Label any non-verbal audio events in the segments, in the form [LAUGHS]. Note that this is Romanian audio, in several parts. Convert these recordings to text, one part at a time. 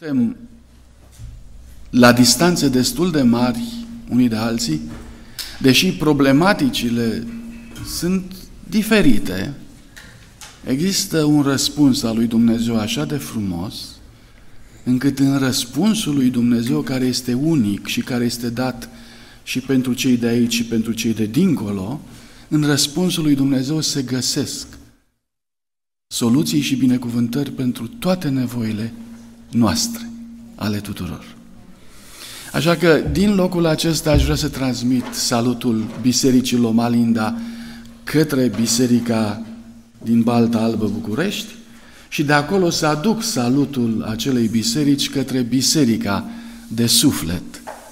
Suntem la distanțe destul de mari unii de alții, deși problematicile sunt diferite, există un răspuns al lui Dumnezeu așa de frumos, încât în răspunsul lui Dumnezeu, care este unic și care este dat și pentru cei de aici și pentru cei de dincolo, în răspunsul lui Dumnezeu se găsesc soluții și binecuvântări pentru toate nevoile noastre, ale tuturor. Așa că, din locul acesta, aș vrea să transmit salutul Bisericii Lomalinda către Biserica din Balta Albă București și de acolo să aduc salutul acelei biserici către Biserica de Suflet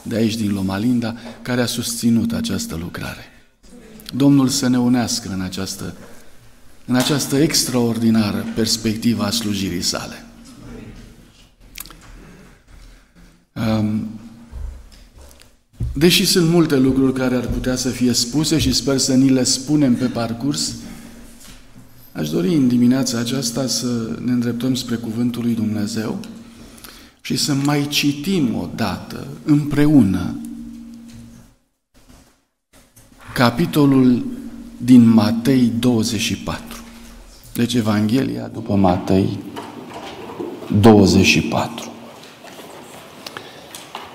de aici din Lomalinda, care a susținut această lucrare. Domnul să ne unească în această, în această extraordinară perspectivă a slujirii sale. Deși sunt multe lucruri care ar putea să fie spuse și sper să ni le spunem pe parcurs, aș dori în dimineața aceasta să ne îndreptăm spre Cuvântul lui Dumnezeu și să mai citim o dată, împreună, capitolul din Matei 24. Deci Evanghelia după Matei 24.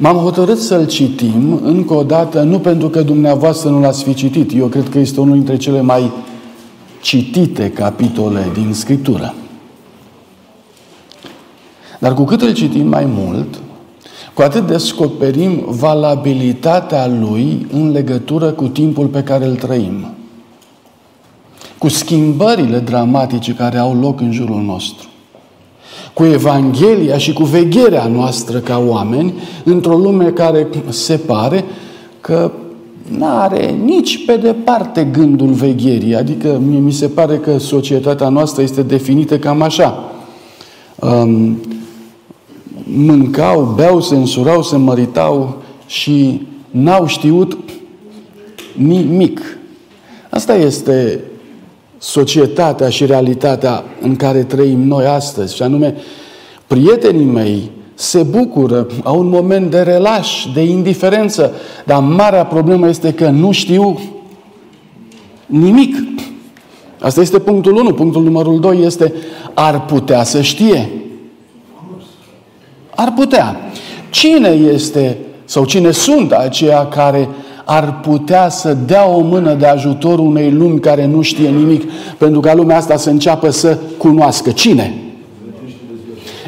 M-am hotărât să-l citim încă o dată, nu pentru că dumneavoastră nu l-ați fi citit. Eu cred că este unul dintre cele mai citite capitole din Scriptură. Dar cu cât îl citim mai mult, cu atât descoperim valabilitatea lui în legătură cu timpul pe care îl trăim. Cu schimbările dramatice care au loc în jurul nostru cu Evanghelia și cu vegherea noastră ca oameni într-o lume care se pare că nu are nici pe departe gândul vegherii. Adică mie mi se pare că societatea noastră este definită cam așa. Um, mâncau, beau, se însurau, se măritau și n-au știut nimic. Asta este societatea și realitatea în care trăim noi astăzi, și anume, prietenii mei se bucură, au un moment de relaș, de indiferență, dar marea problemă este că nu știu nimic. Asta este punctul 1. Punctul numărul 2 este ar putea să știe. Ar putea. Cine este sau cine sunt aceia care ar putea să dea o mână de ajutor unei lumi care nu știe nimic, pentru ca lumea asta să înceapă să cunoască. Cine?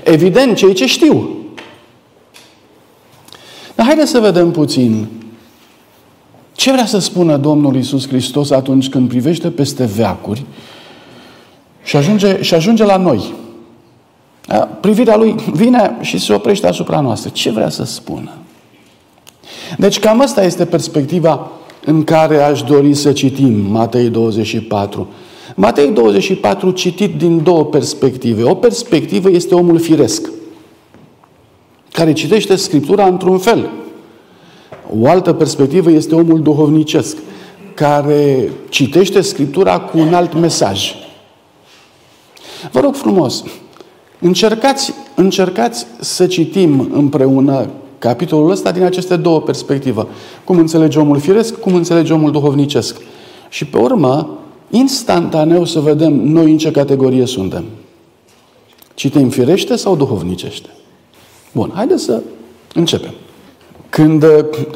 Evident, cei ce știu. Dar haideți să vedem puțin ce vrea să spună Domnul Isus Hristos atunci când privește peste veacuri și ajunge, și ajunge la noi. Privirea lui vine și se oprește asupra noastră. Ce vrea să spună? Deci cam asta este perspectiva în care aș dori să citim Matei 24. Matei 24 citit din două perspective. O perspectivă este omul firesc, care citește Scriptura într-un fel. O altă perspectivă este omul duhovnicesc, care citește Scriptura cu un alt mesaj. Vă rog frumos, încercați, încercați să citim împreună capitolul ăsta din aceste două perspective. Cum înțelege omul firesc, cum înțelege omul duhovnicesc. Și pe urmă, instantaneu să vedem noi în ce categorie suntem. Citim firește sau duhovnicește? Bun, haideți să începem. Când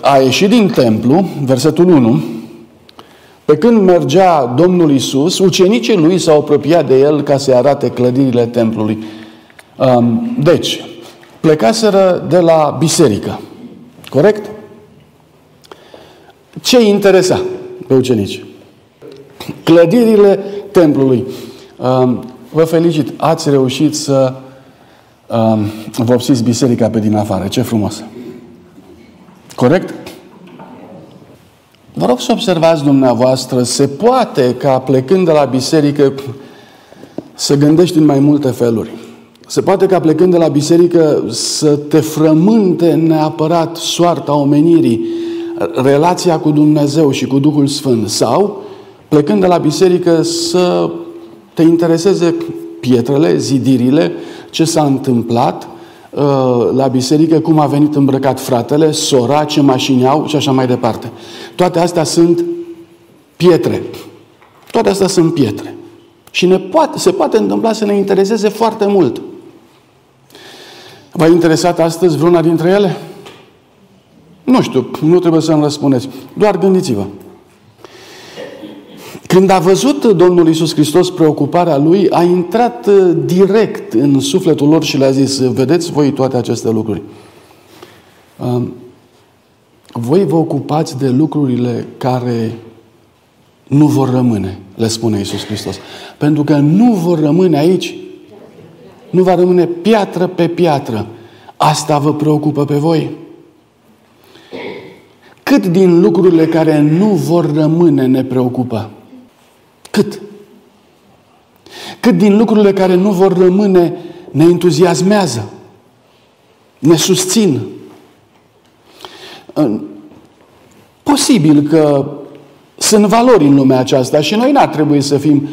a ieșit din templu, versetul 1, pe când mergea Domnul Isus, ucenicii lui s-au apropiat de el ca să-i arate clădirile templului. Deci, plecaseră de la biserică. Corect? Ce interesa pe ucenici? Clădirile templului. Um, vă felicit, ați reușit să um, vopsiți biserica pe din afară. Ce frumos! Corect? Vă rog să observați dumneavoastră, se poate ca plecând de la biserică să gândești în mai multe feluri. Se poate ca plecând de la biserică să te frământe neapărat soarta omenirii, relația cu Dumnezeu și cu Duhul Sfânt. Sau, plecând de la biserică, să te intereseze pietrele, zidirile, ce s-a întâmplat, uh, la biserică cum a venit îmbrăcat fratele, sora, ce mașini au și așa mai departe. Toate astea sunt pietre. Toate astea sunt pietre. Și ne poate, se poate întâmpla să ne intereseze foarte mult. V-a interesat astăzi vreuna dintre ele? Nu știu, nu trebuie să-mi răspundeți. Doar gândiți-vă. Când a văzut Domnul Isus Hristos preocuparea lui, a intrat uh, direct în sufletul lor și le-a zis, vedeți voi toate aceste lucruri. Um, voi vă ocupați de lucrurile care nu vor rămâne, le spune Isus Hristos. Pentru că nu vor rămâne aici, nu va rămâne piatră pe piatră. Asta vă preocupă pe voi? Cât din lucrurile care nu vor rămâne ne preocupă? Cât? Cât din lucrurile care nu vor rămâne ne entuziasmează, ne susțin. Posibil că sunt valori în lumea aceasta și noi n-ar trebui să fim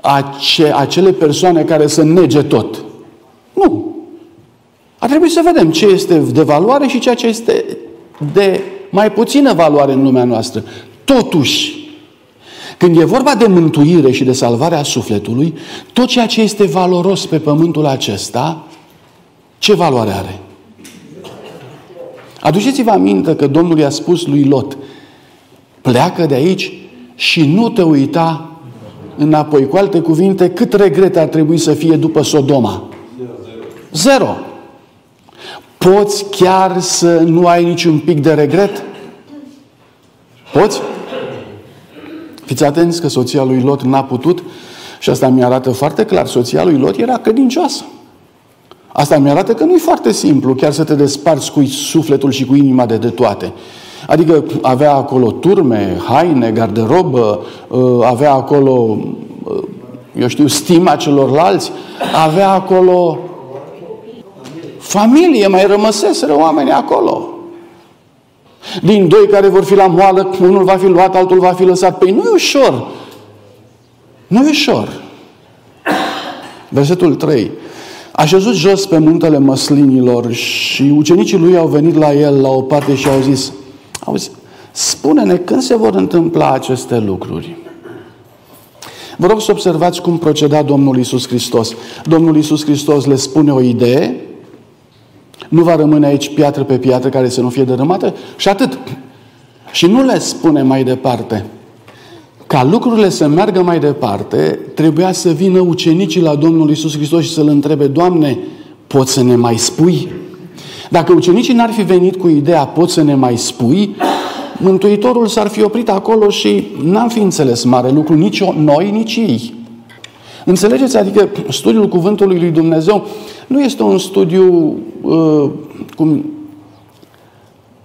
ace, acele persoane care să nege tot. Nu. Ar trebui să vedem ce este de valoare și ceea ce este de mai puțină valoare în lumea noastră. Totuși, când e vorba de mântuire și de salvarea sufletului, tot ceea ce este valoros pe pământul acesta, ce valoare are? Aduceți-vă aminte că Domnul i-a spus lui Lot, pleacă de aici și nu te uita înapoi. Cu alte cuvinte, cât regret ar trebui să fie după Sodoma? Zero. Poți chiar să nu ai niciun pic de regret? Poți? Fiți atenți că soția lui Lot n-a putut și asta mi arată foarte clar. Soția lui Lot era credincioasă. Asta mi arată că nu e foarte simplu chiar să te desparți cu sufletul și cu inima de, de toate. Adică avea acolo turme, haine, garderobă, uh, avea acolo, uh, eu știu, stima celorlalți, avea acolo familie, mai rămăseseră oameni acolo. Din doi care vor fi la moală, unul va fi luat, altul va fi lăsat. Păi nu e ușor. Nu e ușor. Versetul 3. A șezut jos pe muntele măslinilor și ucenicii lui au venit la el la o parte și au zis, auzi, spune-ne când se vor întâmpla aceste lucruri. Vă rog să observați cum proceda Domnul Isus Hristos. Domnul Isus Hristos le spune o idee, nu va rămâne aici piatră pe piatră care să nu fie dărâmată și atât. Și nu le spune mai departe. Ca lucrurile să meargă mai departe, trebuia să vină ucenicii la Domnul Isus Hristos și să-L întrebe, Doamne, poți să ne mai spui? Dacă ucenicii n-ar fi venit cu ideea, poți să ne mai spui, Mântuitorul s-ar fi oprit acolo și n-am fi înțeles mare lucru, nici noi, nici ei. Înțelegeți? Adică studiul Cuvântului lui Dumnezeu nu este un studiu uh, cum,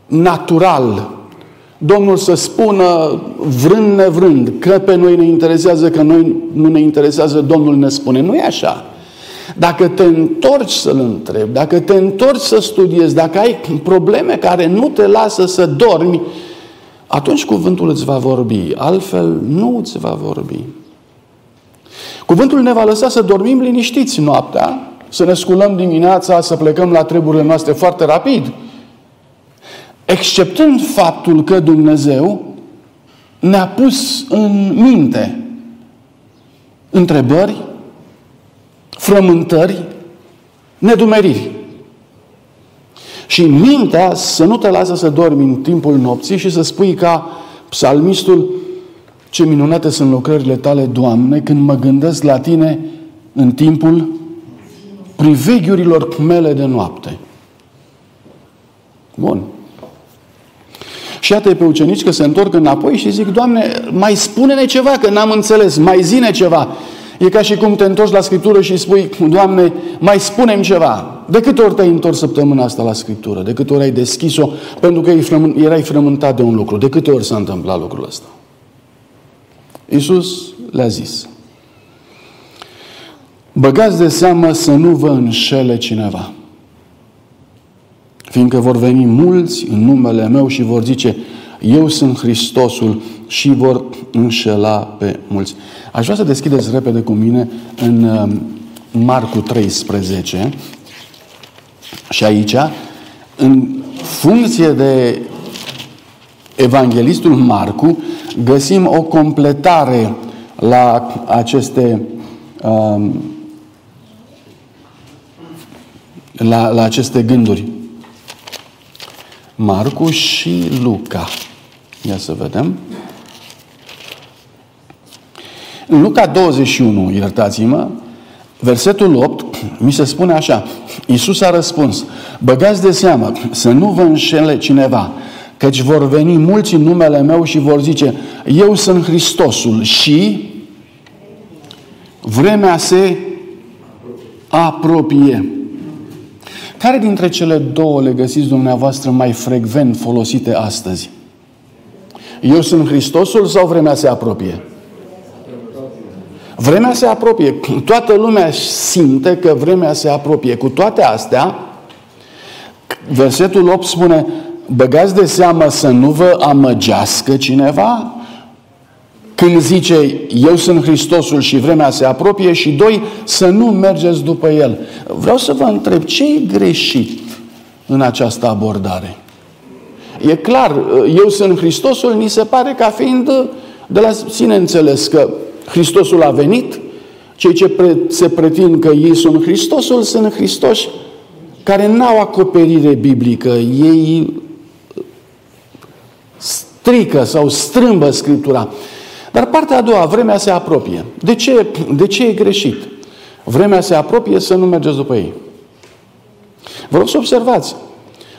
natural. Domnul să spună vrând nevrând că pe noi ne interesează, că noi nu ne interesează, Domnul ne spune. Nu e așa. Dacă te întorci să-L întrebi, dacă te întorci să studiezi, dacă ai probleme care nu te lasă să dormi, atunci cuvântul îți va vorbi. Altfel nu îți va vorbi. Cuvântul ne va lăsa să dormim liniștiți noaptea, să ne sculăm dimineața, să plecăm la treburile noastre foarte rapid. Exceptând faptul că Dumnezeu ne-a pus în minte întrebări, frământări, nedumeriri. Și mintea să nu te lasă să dormi în timpul nopții și să spui ca psalmistul ce minunate sunt lucrările tale, Doamne, când mă gândesc la tine în timpul priveghiurilor mele de noapte. Bun. Și iată pe ucenici că se întorc înapoi și zic, Doamne, mai spune-ne ceva, că n-am înțeles, mai zine ceva. E ca și cum te întorci la Scriptură și spui, Doamne, mai spunem ceva. De câte ori te-ai întors săptămâna asta la Scriptură? De câte ori ai deschis-o pentru că erai frământat de un lucru? De câte ori s-a întâmplat lucrul ăsta? Iisus le-a zis, băgați de seamă să nu vă înșele cineva. Fiindcă vor veni mulți în numele meu și vor zice, eu sunt Hristosul și vor înșela pe mulți. Aș vrea să deschideți repede cu mine în um, Marcu 13 Și aici, în funcție de evanghelistul Marcu, găsim o completare la aceste um, la, la aceste gânduri. Marcu și Luca. Ia să vedem. În Luca 21, iertați-mă, versetul 8, mi se spune așa, Iisus a răspuns, băgați de seamă să nu vă înșele cineva, căci vor veni mulți în numele meu și vor zice, eu sunt Hristosul și vremea se apropie. Care dintre cele două le găsiți dumneavoastră mai frecvent folosite astăzi? Eu sunt Hristosul sau vremea se apropie? Vremea se apropie. Toată lumea simte că vremea se apropie. Cu toate astea, versetul 8 spune, băgați de seamă să nu vă amăgească cineva când zice eu sunt Hristosul și vremea se apropie și doi, să nu mergeți după El. Vreau să vă întreb, ce e greșit în această abordare? E clar, eu sunt Hristosul, ni se pare ca fiind de la sine înțeles că Hristosul a venit, cei ce pre- se pretind că ei sunt Hristosul sunt Hristoși care n-au acoperire biblică. Ei strică sau strâmbă Scriptura. Dar partea a doua, vremea se apropie. De ce, de ce e greșit? Vremea se apropie să nu mergeți după ei. Vă rog să observați.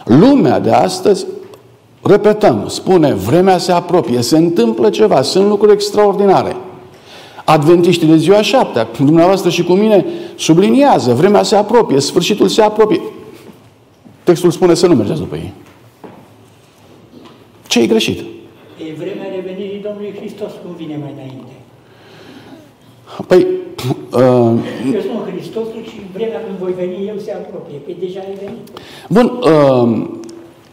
Lumea de astăzi, repetăm, spune, vremea se apropie, se întâmplă ceva, sunt lucruri extraordinare. Adventiștii de ziua șaptea, dumneavoastră și cu mine, subliniază, vremea se apropie, sfârșitul se apropie. Textul spune să nu mergeți după ei. Ce e greșit? E vremea revenirii Domnului Hristos, cum vine mai înainte. Păi, uh, Eu sunt Hristosul și vremea când voi veni eu se apropie, că deja ai venit. bun, uh,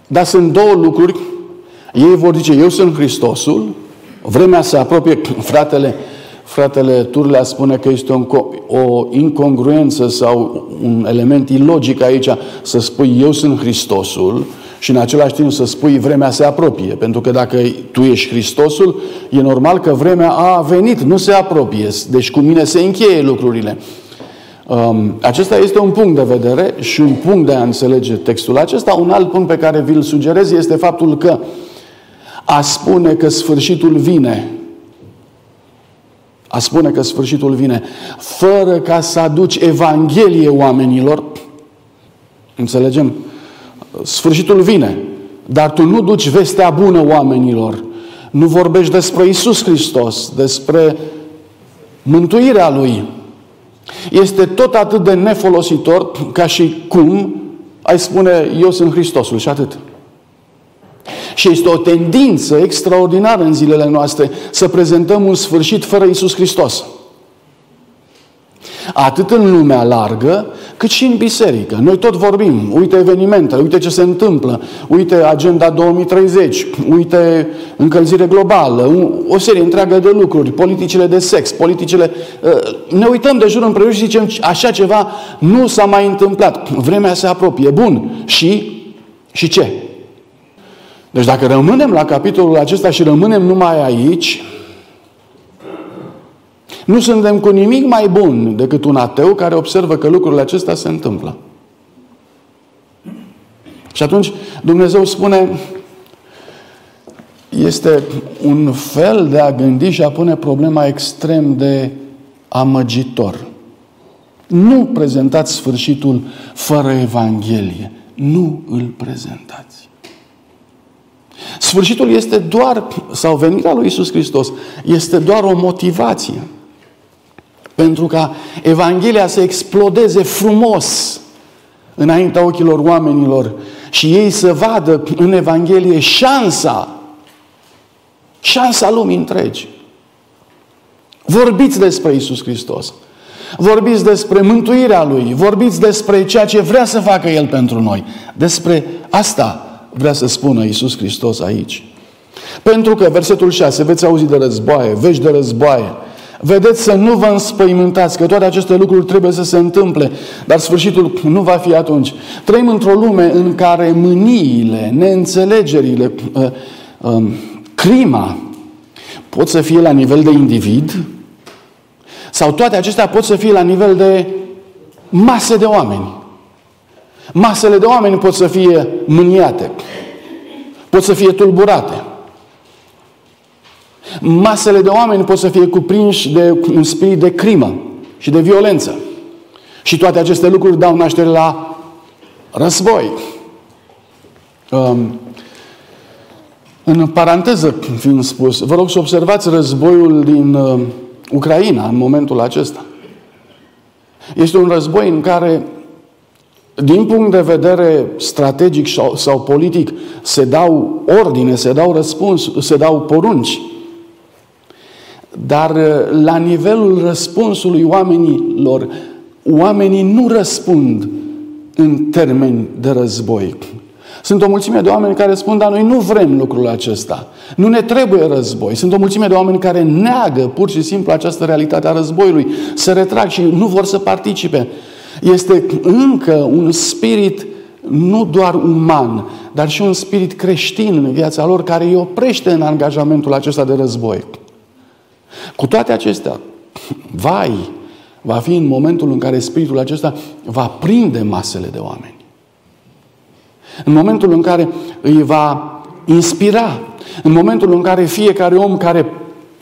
dar sunt două lucruri. Ei vor zice, eu sunt Hristosul, vremea se apropie, [LAUGHS] fratele, fratele Turlea spune că este o, o incongruență sau un element ilogic aici să spui eu sunt Hristosul și în același timp să spui vremea se apropie. Pentru că dacă tu ești Hristosul, e normal că vremea a venit, nu se apropie. Deci cu mine se încheie lucrurile. Um, acesta este un punct de vedere și un punct de a înțelege textul acesta. Un alt punct pe care vi-l sugerez este faptul că a spune că sfârșitul vine a spune că sfârșitul vine fără ca să aduci Evanghelie oamenilor, înțelegem? Sfârșitul vine, dar tu nu duci vestea bună oamenilor. Nu vorbești despre Isus Hristos, despre mântuirea Lui. Este tot atât de nefolositor ca și cum ai spune eu sunt Hristosul și atât. Și este o tendință extraordinară în zilele noastre să prezentăm un sfârșit fără Isus Hristos. Atât în lumea largă, cât și în biserică. Noi tot vorbim, uite evenimentele, uite ce se întâmplă, uite agenda 2030, uite încălzire globală, o serie întreagă de lucruri, politicile de sex, politicile... Uh, ne uităm de jur împrejur și zicem, așa ceva nu s-a mai întâmplat. Vremea se apropie. Bun. Și? Și ce? Deci dacă rămânem la capitolul acesta și rămânem numai aici, nu suntem cu nimic mai bun decât un ateu care observă că lucrurile acestea se întâmplă. Și atunci Dumnezeu spune, este un fel de a gândi și a pune problema extrem de amăgitor. Nu prezentați sfârșitul fără Evanghelie. Nu îl prezentați. Sfârșitul este doar, sau venirea lui Isus Hristos, este doar o motivație. Pentru ca Evanghelia să explodeze frumos înaintea ochilor oamenilor și ei să vadă în Evanghelie șansa, șansa lumii întregi. Vorbiți despre Isus Hristos. Vorbiți despre mântuirea Lui. Vorbiți despre ceea ce vrea să facă El pentru noi. Despre asta vrea să spună Isus Hristos aici. Pentru că, versetul 6, veți auzi de războaie, vești de războaie, Vedeți să nu vă înspăimântați, că toate aceste lucruri trebuie să se întâmple, dar sfârșitul nu va fi atunci. Trăim într-o lume în care mâniile, neînțelegerile, uh, um, crima pot să fie la nivel de individ sau toate acestea pot să fie la nivel de mase de oameni. Masele de oameni pot să fie mâniate, pot să fie tulburate. Masele de oameni pot să fie cuprinși de un spirit de crimă și de violență. Și toate aceste lucruri dau naștere la război. Um, în paranteză fiind spus, vă rog să observați războiul din uh, Ucraina în momentul acesta. Este un război în care, din punct de vedere strategic sau, sau politic, se dau ordine, se dau răspuns, se dau porunci. Dar uh, la nivelul răspunsului oamenilor, oamenii nu răspund în termeni de război. Sunt o mulțime de oameni care spun, dar noi nu vrem lucrul acesta. Nu ne trebuie război. Sunt o mulțime de oameni care neagă pur și simplu această realitate a războiului, se retrag și nu vor să participe. Este încă un spirit nu doar uman, dar și un spirit creștin în viața lor care îi oprește în angajamentul acesta de război. Cu toate acestea, vai, va fi în momentul în care spiritul acesta va prinde masele de oameni. În momentul în care îi va inspira, în momentul în care fiecare om care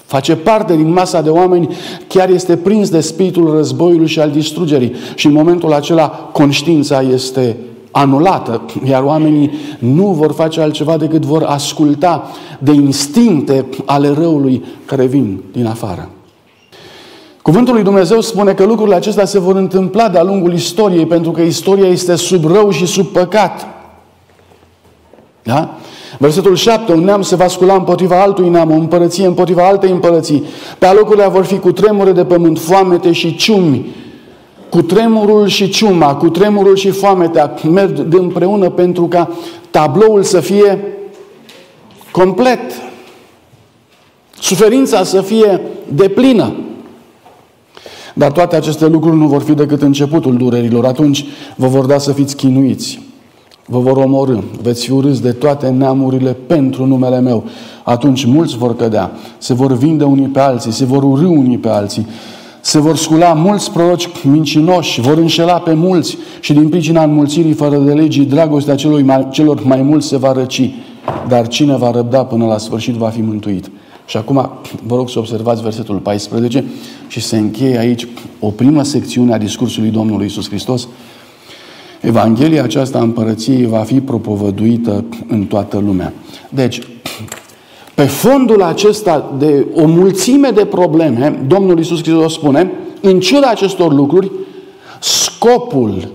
face parte din masa de oameni, chiar este prins de spiritul războiului și al distrugerii. Și în momentul acela conștiința este anulată, iar oamenii nu vor face altceva decât vor asculta de instincte ale răului care vin din afară. Cuvântul lui Dumnezeu spune că lucrurile acestea se vor întâmpla de-a lungul istoriei, pentru că istoria este sub rău și sub păcat. Da? Versetul 7, un neam se va scula împotriva altui neam, o împărăție împotriva altei împărății. Pe alocurile vor fi cu tremure de pământ, foamete și ciumi. Cu tremurul și ciuma, cu tremurul și foametea merg de împreună pentru ca tabloul să fie complet. Suferința să fie deplină. Dar toate aceste lucruri nu vor fi decât începutul durerilor. Atunci vă vor da să fiți chinuiți vă vor omorâ, veți fi urâți de toate neamurile pentru numele meu. Atunci mulți vor cădea, se vor vinde unii pe alții, se vor urâ unii pe alții, se vor scula mulți proroci mincinoși, vor înșela pe mulți și din pricina înmulțirii fără de legii, dragostea celor mai, celor mai mulți se va răci, dar cine va răbda până la sfârșit va fi mântuit. Și acum vă rog să observați versetul 14 și se încheie aici o primă secțiune a discursului Domnului Isus Hristos, Evanghelia aceasta a împărăției va fi propovăduită în toată lumea. Deci, pe fondul acesta de o mulțime de probleme, Domnul Iisus Hristos spune, în ciuda acestor lucruri, scopul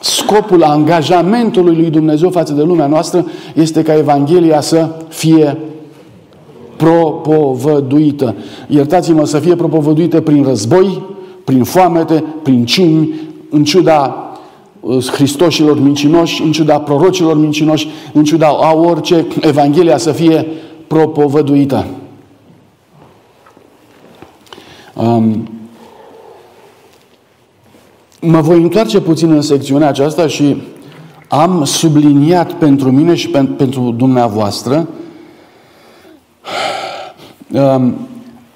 scopul angajamentului lui Dumnezeu față de lumea noastră este ca Evanghelia să fie propovăduită. Iertați-mă, să fie propovăduită prin război, prin foamete, prin ciumi, în ciuda Hristoșilor mincinoși, în ciuda prorocilor mincinoși, în ciuda a orice Evanghelia să fie propovăduită. Um, mă voi întoarce puțin în secțiunea aceasta și am subliniat pentru mine și pentru dumneavoastră um,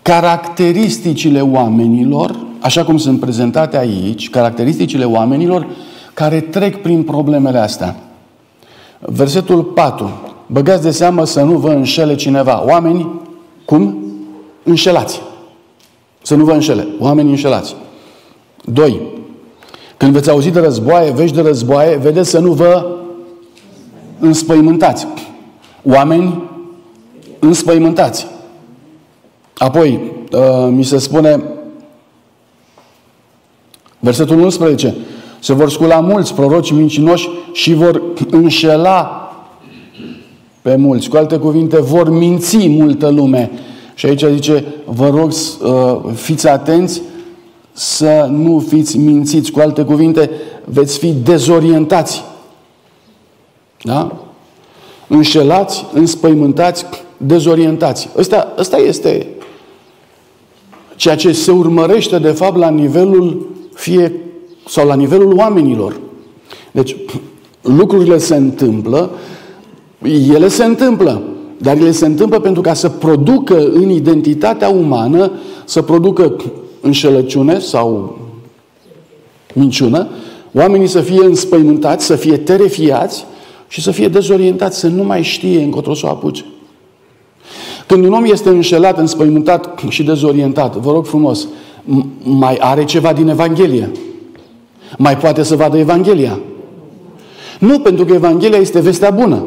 caracteristicile oamenilor, așa cum sunt prezentate aici, caracteristicile oamenilor care trec prin problemele astea. Versetul 4. Băgați de seamă să nu vă înșele cineva. Oameni, cum? Înșelați. Să nu vă înșele. Oameni înșelați. 2. Când veți auzi de războaie, vești de războaie, vedeți să nu vă înspăimântați. Oameni înspăimântați. Apoi, uh, mi se spune, versetul 11, se vor scula mulți proroci mincinoși și vor înșela pe mulți. Cu alte cuvinte, vor minți multă lume. Și aici zice, vă rog, uh, fiți atenți să nu fiți mințiți. Cu alte cuvinte, veți fi dezorientați. Da? Înșelați, înspăimântați, dezorientați. Ăsta, ăsta este ceea ce se urmărește de fapt la nivelul fie sau la nivelul oamenilor. Deci lucrurile se întâmplă, ele se întâmplă, dar ele se întâmplă pentru ca să producă în identitatea umană, să producă înșelăciune sau minciună, oamenii să fie înspăimântați, să fie terefiați și să fie dezorientați, să nu mai știe încotro să o apuce. Când un om este înșelat, înspăimântat și dezorientat, vă rog frumos, mai are ceva din Evanghelie? Mai poate să vadă Evanghelia? Nu, pentru că Evanghelia este vestea bună.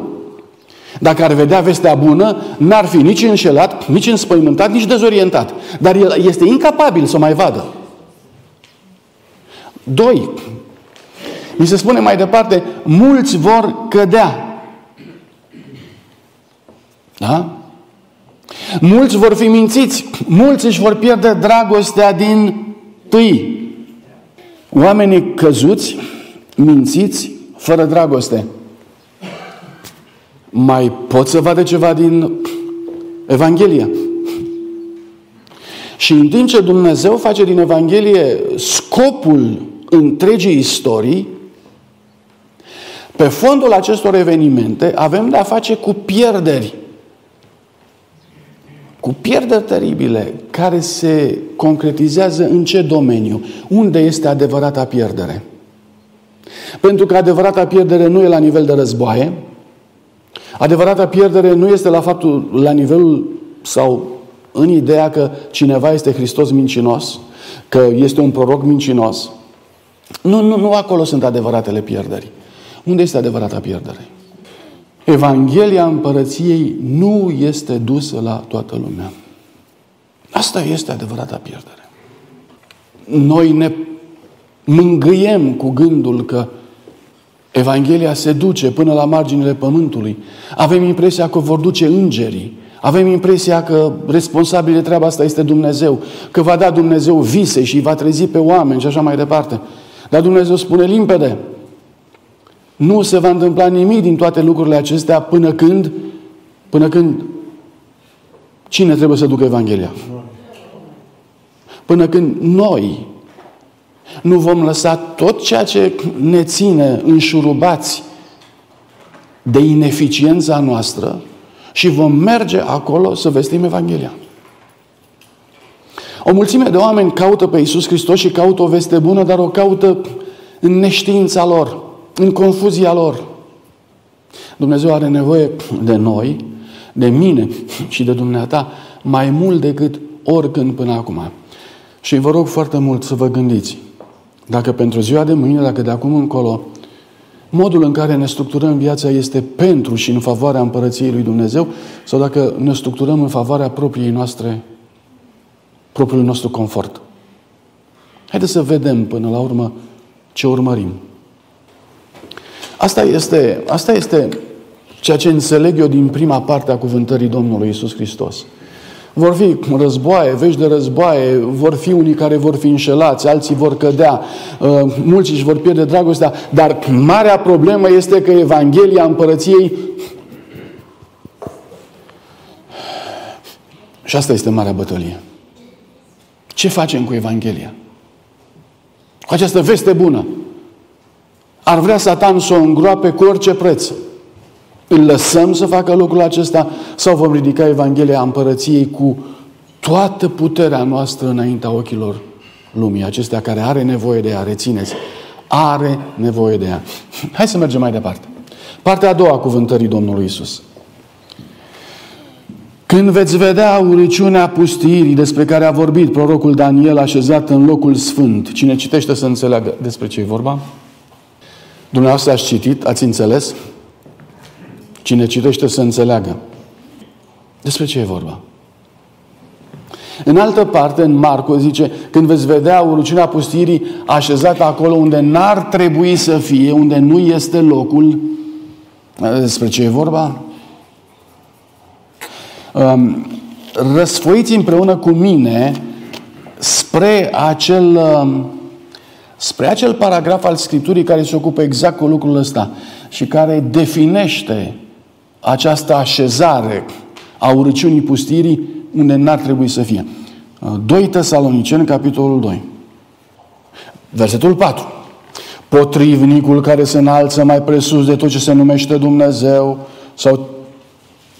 Dacă ar vedea vestea bună, n-ar fi nici înșelat, nici înspăimântat, nici dezorientat. Dar el este incapabil să o mai vadă. Doi, mi se spune mai departe, mulți vor cădea. Da? Mulți vor fi mințiți, mulți își vor pierde dragostea din tâi. Oamenii căzuți, mințiți, fără dragoste. Mai pot să vadă ceva din Evanghelia. Și în timp ce Dumnezeu face din Evanghelie scopul întregii istorii, pe fondul acestor evenimente avem de-a face cu pierderi. Cu pierderi teribile care se concretizează în ce domeniu? Unde este adevărata pierdere? Pentru că adevărata pierdere nu e la nivel de războaie, adevărata pierdere nu este la faptul, la nivelul sau în ideea că cineva este Hristos mincinos, că este un proroc mincinos. Nu, nu, nu acolo sunt adevăratele pierderi. Unde este adevărata pierdere? Evanghelia împărăției nu este dusă la toată lumea. Asta este adevărata pierdere. Noi ne mângâiem cu gândul că Evanghelia se duce până la marginile pământului. Avem impresia că vor duce îngerii. Avem impresia că responsabil de treaba asta este Dumnezeu, că va da Dumnezeu vise și va trezi pe oameni și așa mai departe. Dar Dumnezeu spune limpede, nu se va întâmpla nimic din toate lucrurile acestea până când, până când cine trebuie să ducă Evanghelia? Până când noi nu vom lăsa tot ceea ce ne ține înșurubați de ineficiența noastră și vom merge acolo să vestim Evanghelia. O mulțime de oameni caută pe Iisus Hristos și caută o veste bună, dar o caută în neștiința lor, în confuzia lor. Dumnezeu are nevoie de noi, de mine și de dumneata mai mult decât oricând până acum. Și vă rog foarte mult să vă gândiți dacă pentru ziua de mâine, dacă de acum încolo, modul în care ne structurăm viața este pentru și în favoarea împărăției lui Dumnezeu sau dacă ne structurăm în favoarea propriei noastre, propriului nostru confort. Haideți să vedem până la urmă ce urmărim. Asta este, asta este ceea ce înțeleg eu din prima parte a cuvântării Domnului Isus Hristos. Vor fi războaie, vești de războaie, vor fi unii care vor fi înșelați, alții vor cădea, uh, mulți își vor pierde dragostea, dar marea problemă este că Evanghelia Împărăției și asta este marea bătălie. Ce facem cu Evanghelia? Cu această veste bună. Ar vrea Satan să o îngroape cu orice preț. Îl lăsăm să facă lucrul acesta sau vom ridica Evanghelia Împărăției cu toată puterea noastră înaintea ochilor lumii, acestea care are nevoie de ea, rețineți, are nevoie de ea. Hai să mergem mai departe. Partea a doua a cuvântării Domnului Isus. Când veți vedea uriciunea pustirii despre care a vorbit prorocul Daniel așezat în locul sfânt, cine citește să înțeleagă despre ce e vorba? Dumneavoastră ați citit, ați înțeles? Cine citește să înțeleagă. Despre ce e vorba? În altă parte, în Marco, zice, când veți vedea urăciunea pustirii așezată acolo unde n-ar trebui să fie, unde nu este locul, despre ce e vorba? Um, răsfoiți împreună cu mine spre acel, um, spre acel paragraf al Scripturii care se ocupă exact cu lucrul ăsta și care definește această așezare a urăciunii pustirii unde n-ar trebui să fie. 2 Tesaloniceni, capitolul 2. Versetul 4. Potrivnicul care se înalță mai presus de tot ce se numește Dumnezeu sau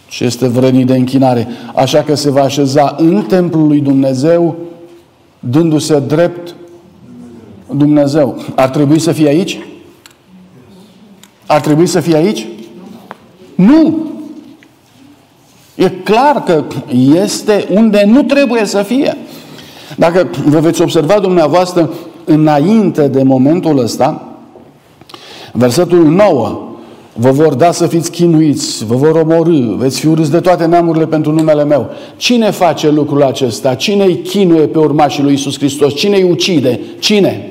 ce este vrednic de închinare. Așa că se va așeza în templul lui Dumnezeu, dându-se drept Dumnezeu. Ar trebui să fie aici? Ar trebui să fie aici? Nu! E clar că este unde nu trebuie să fie. Dacă vă veți observa dumneavoastră înainte de momentul ăsta, versetul 9, vă vor da să fiți chinuiți, vă vor omorâ, veți fi urâți de toate neamurile pentru numele meu. Cine face lucrul acesta? Cine îi chinuie pe urmașii lui Isus Hristos? Cine îi ucide? Cine?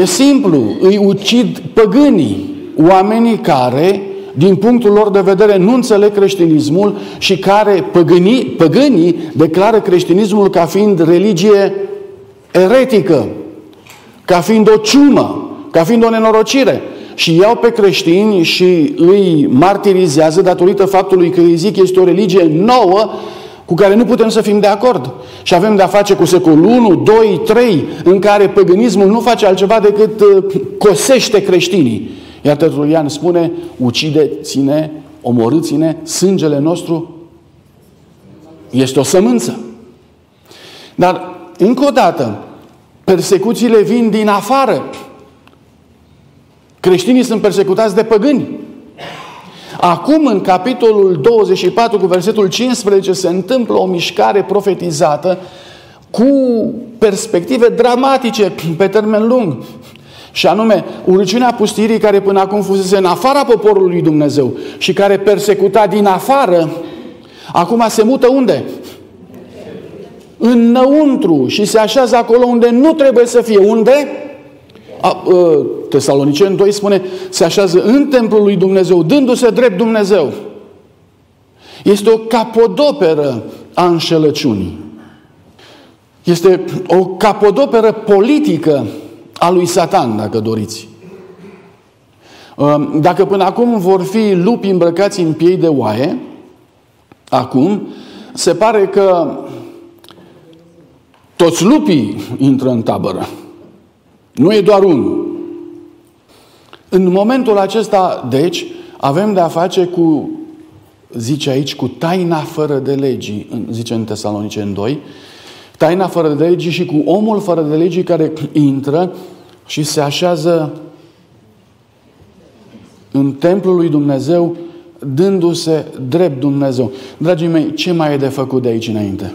E simplu, îi ucid păgânii, oamenii care, din punctul lor de vedere, nu înțeleg creștinismul și care, păgânii, păgânii, declară creștinismul ca fiind religie eretică, ca fiind o ciumă, ca fiind o nenorocire. Și iau pe creștini și îi martirizează datorită faptului că îi zic este o religie nouă cu care nu putem să fim de acord. Și avem de-a face cu secolul 1, 2, 3, în care păgânismul nu face altceva decât uh, cosește creștinii. Iar Tertulian spune, ucide-ține, omorâți-ne, sângele nostru este o sămânță. Dar, încă o dată, persecuțiile vin din afară. Creștinii sunt persecutați de păgâni. Acum, în capitolul 24, cu versetul 15, se întâmplă o mișcare profetizată cu perspective dramatice pe termen lung. Și anume, urăciunea pustirii care până acum fusese în afara poporului lui Dumnezeu și care persecuta din afară, acum se mută unde? Înăuntru și se așează acolo unde nu trebuie să fie. Unde? Tesalonicen 2 spune, se așează în templul lui Dumnezeu, dându-se drept Dumnezeu. Este o capodoperă a înșelăciunii. Este o capodoperă politică a lui Satan, dacă doriți. Dacă până acum vor fi lupi îmbrăcați în piei de oaie, acum se pare că toți lupii intră în tabără. Nu e doar unul. În momentul acesta, deci, avem de a face cu, zice aici, cu taina fără de legii, zice în Tesalonice în 2, taina fără de legii și cu omul fără de legii care intră și se așează în templul lui Dumnezeu, dându-se drept Dumnezeu. Dragii mei, ce mai e de făcut de aici înainte?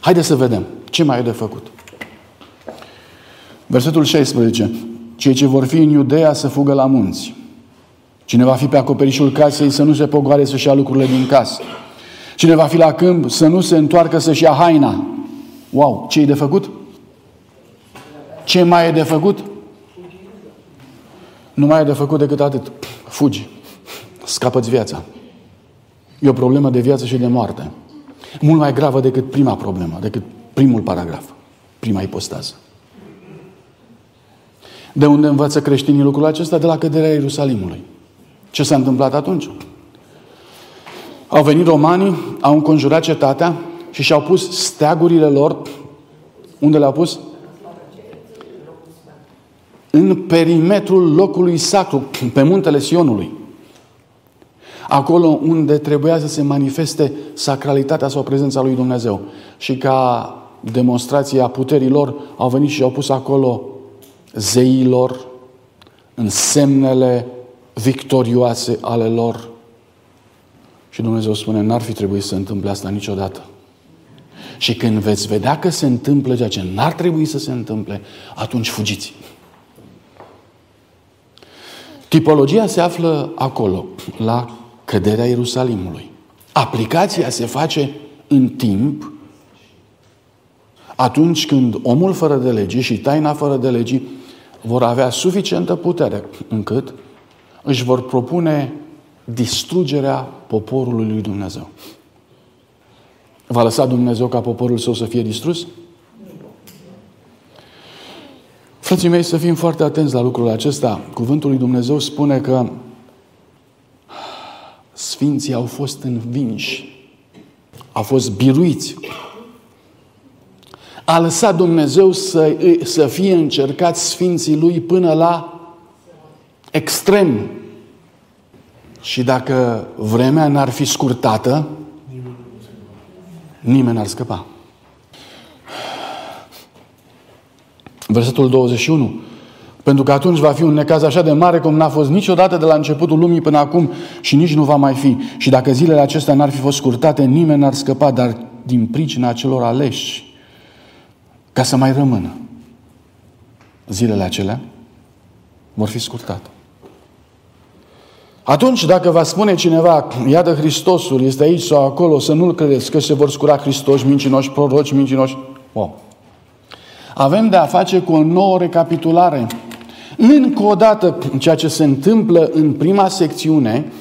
Haideți să vedem ce mai e de făcut. Versetul 16. Cei ce vor fi în Iudeea să fugă la munți. Cine va fi pe acoperișul casei să nu se pogoare să-și ia lucrurile din casă. Cine va fi la câmp să nu se întoarcă să-și ia haina. Wow, ce e de făcut? Ce mai e de făcut? Nu mai e de făcut decât atât. Fugi. Scapă-ți viața. E o problemă de viață și de moarte. Mult mai gravă decât prima problemă, decât primul paragraf, prima ipostază. De unde învață creștinii lucrul acesta? De la căderea Ierusalimului. Ce s-a întâmplat atunci? Au venit romanii, au înconjurat cetatea și și-au pus steagurile lor. Unde le-au pus? În perimetrul locului sacru, pe muntele Sionului. Acolo unde trebuia să se manifeste sacralitatea sau prezența lui Dumnezeu. Și ca demonstrație a puterii lor, au venit și au pus acolo zeilor, în semnele victorioase ale lor. Și Dumnezeu spune, n-ar fi trebuit să se întâmple asta niciodată. Și când veți vedea că se întâmplă ceea ce n-ar trebui să se întâmple, atunci fugiți. Tipologia se află acolo, la căderea Ierusalimului. Aplicația se face în timp atunci când omul fără de lege și taina fără de legii vor avea suficientă putere încât își vor propune distrugerea poporului lui Dumnezeu. Va lăsa Dumnezeu ca poporul său să fie distrus? Frații mei, să fim foarte atenți la lucrul acesta. Cuvântul lui Dumnezeu spune că Sfinții au fost învinși au fost biruiți. A lăsat Dumnezeu să, să fie încercați Sfinții Lui până la extrem. Și dacă vremea n-ar fi scurtată, nimeni n-ar scăpa. Versetul 21. Pentru că atunci va fi un necaz așa de mare cum n-a fost niciodată de la începutul lumii până acum și nici nu va mai fi. Și dacă zilele acestea n-ar fi fost scurtate, nimeni n-ar scăpa, dar din pricina celor aleși, ca să mai rămână. Zilele acelea vor fi scurtate. Atunci, dacă va spune cineva, iată Hristosul, este aici sau acolo, să nu-L credeți, că se vor scura Hristoși, mincinoși, proroci, mincinoși. Wow. Avem de a face cu o nouă recapitulare. Încă o dată, ceea ce se întâmplă în prima secțiune,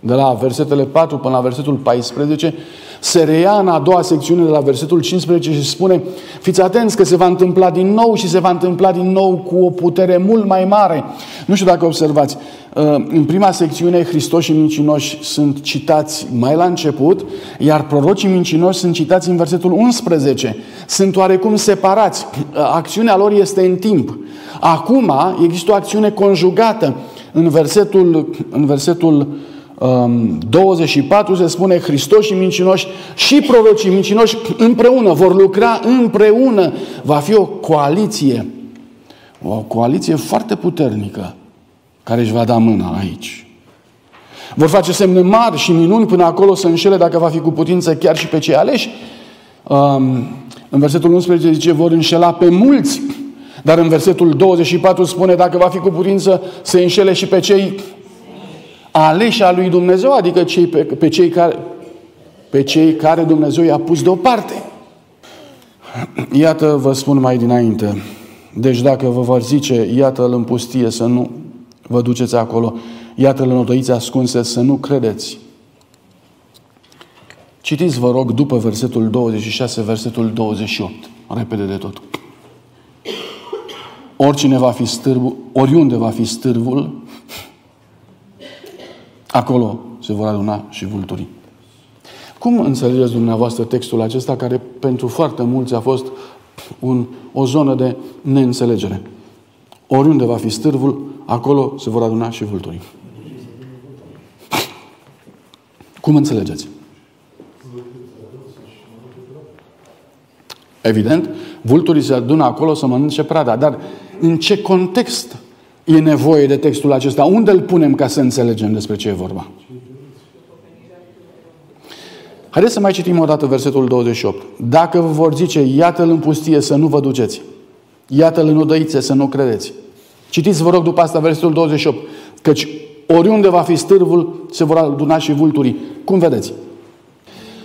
de la versetele 4 până la versetul 14, se reia în a doua secțiune de la versetul 15 și spune fiți atenți că se va întâmpla din nou și se va întâmpla din nou cu o putere mult mai mare. Nu știu dacă observați, uh, în prima secțiune Hristos și mincinoși sunt citați mai la început, iar prorocii mincinoși sunt citați în versetul 11. Sunt oarecum separați. Uh, acțiunea lor este în timp. Acum există o acțiune conjugată în versetul, în versetul 24 um, se spune Hristos și mincinoși și prorocii mincinoși împreună vor lucra împreună. Va fi o coaliție. O coaliție foarte puternică care își va da mâna aici. Vor face semne mari și minuni până acolo să înșele dacă va fi cu putință chiar și pe cei aleși. Um, în versetul 11 zice vor înșela pe mulți, dar în versetul 24 spune dacă va fi cu putință să înșele și pe cei aleși a lui Dumnezeu, adică cei pe, pe, cei care, pe cei care Dumnezeu i-a pus deoparte. Iată, vă spun mai dinainte, deci dacă vă vor zice, iată-l în pustie să nu vă duceți acolo, iată-l în odăiți ascunse să nu credeți. Citiți, vă rog, după versetul 26, versetul 28, repede de tot. Oricine va fi stârvul, oriunde va fi stârvul, Acolo se vor aduna și vulturii. Cum înțelegeți dumneavoastră textul acesta care pentru foarte mulți a fost un, o zonă de neînțelegere? Oriunde va fi stârvul, acolo se vor aduna și vulturii. Cum înțelegeți? Evident, vulturii se adună acolo să mănânce prada, dar în ce context e nevoie de textul acesta? Unde îl punem ca să înțelegem despre ce e vorba? Haideți să mai citim o dată versetul 28. Dacă vă vor zice, iată-l în pustie să nu vă duceți, iată-l în odăițe să nu credeți. Citiți, vă rog, după asta versetul 28. Căci oriunde va fi stârvul, se vor aduna și vulturii. Cum vedeți?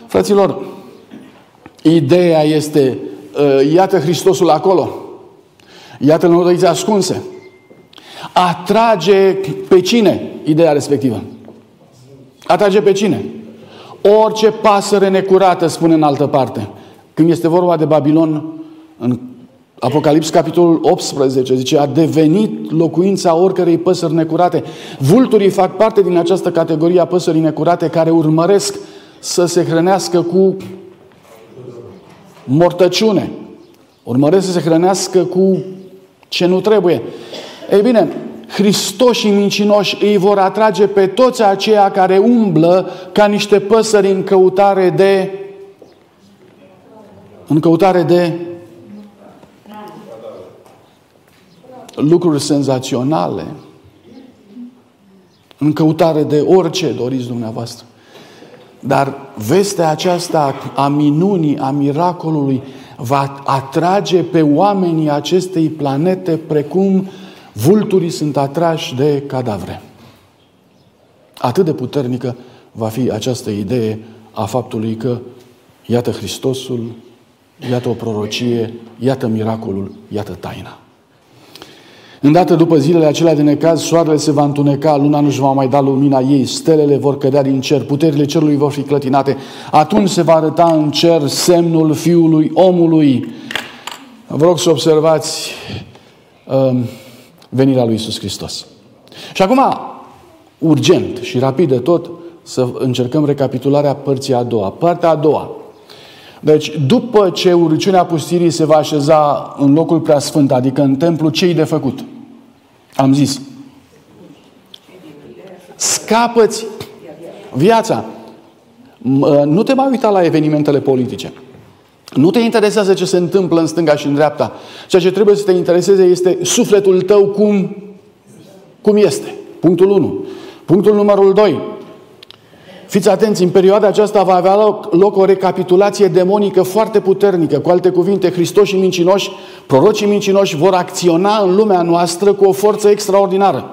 Fraților, ideea este, uh, iată Hristosul acolo, iată-l în odăițe ascunse, atrage pe cine ideea respectivă? Atrage pe cine? Orice pasăre necurată, spune în altă parte. Când este vorba de Babilon, în Apocalips, capitolul 18, zice, a devenit locuința oricărei păsări necurate. Vulturii fac parte din această categorie a păsării necurate care urmăresc să se hrănească cu mortăciune. Urmăresc să se hrănească cu ce nu trebuie. Ei bine, Hristos și mincinoși îi vor atrage pe toți aceia care umblă ca niște păsări în căutare de în căutare de lucruri senzaționale, în căutare de orice doriți dumneavoastră. Dar vestea aceasta a minunii, a miracolului, va atrage pe oamenii acestei planete precum vulturii sunt atrași de cadavre. Atât de puternică va fi această idee a faptului că iată Hristosul, iată o prorocie, iată miracolul, iată taina. Îndată după zilele acelea de necaz, soarele se va întuneca, luna nu-și va mai da lumina ei, stelele vor cădea din cer, puterile cerului vor fi clătinate. Atunci se va arăta în cer semnul Fiului Omului. Vă rog să observați um, venirea lui Isus Hristos. Și acum, urgent și rapid de tot, să încercăm recapitularea părții a doua. Partea a doua. Deci, după ce urăciunea pustirii se va așeza în locul preasfânt, adică în templu, ce-i de făcut? Am zis. Scapăți viața. Ă, nu te mai uita la evenimentele politice. Nu te interesează ce se întâmplă în stânga și în dreapta. Ceea ce trebuie să te intereseze este sufletul tău cum, cum este. Punctul 1. Punctul numărul 2. Fiți atenți, în perioada aceasta va avea loc, loc o recapitulație demonică foarte puternică. Cu alte cuvinte, Hristos și mincinoși, prorocii mincinoși vor acționa în lumea noastră cu o forță extraordinară.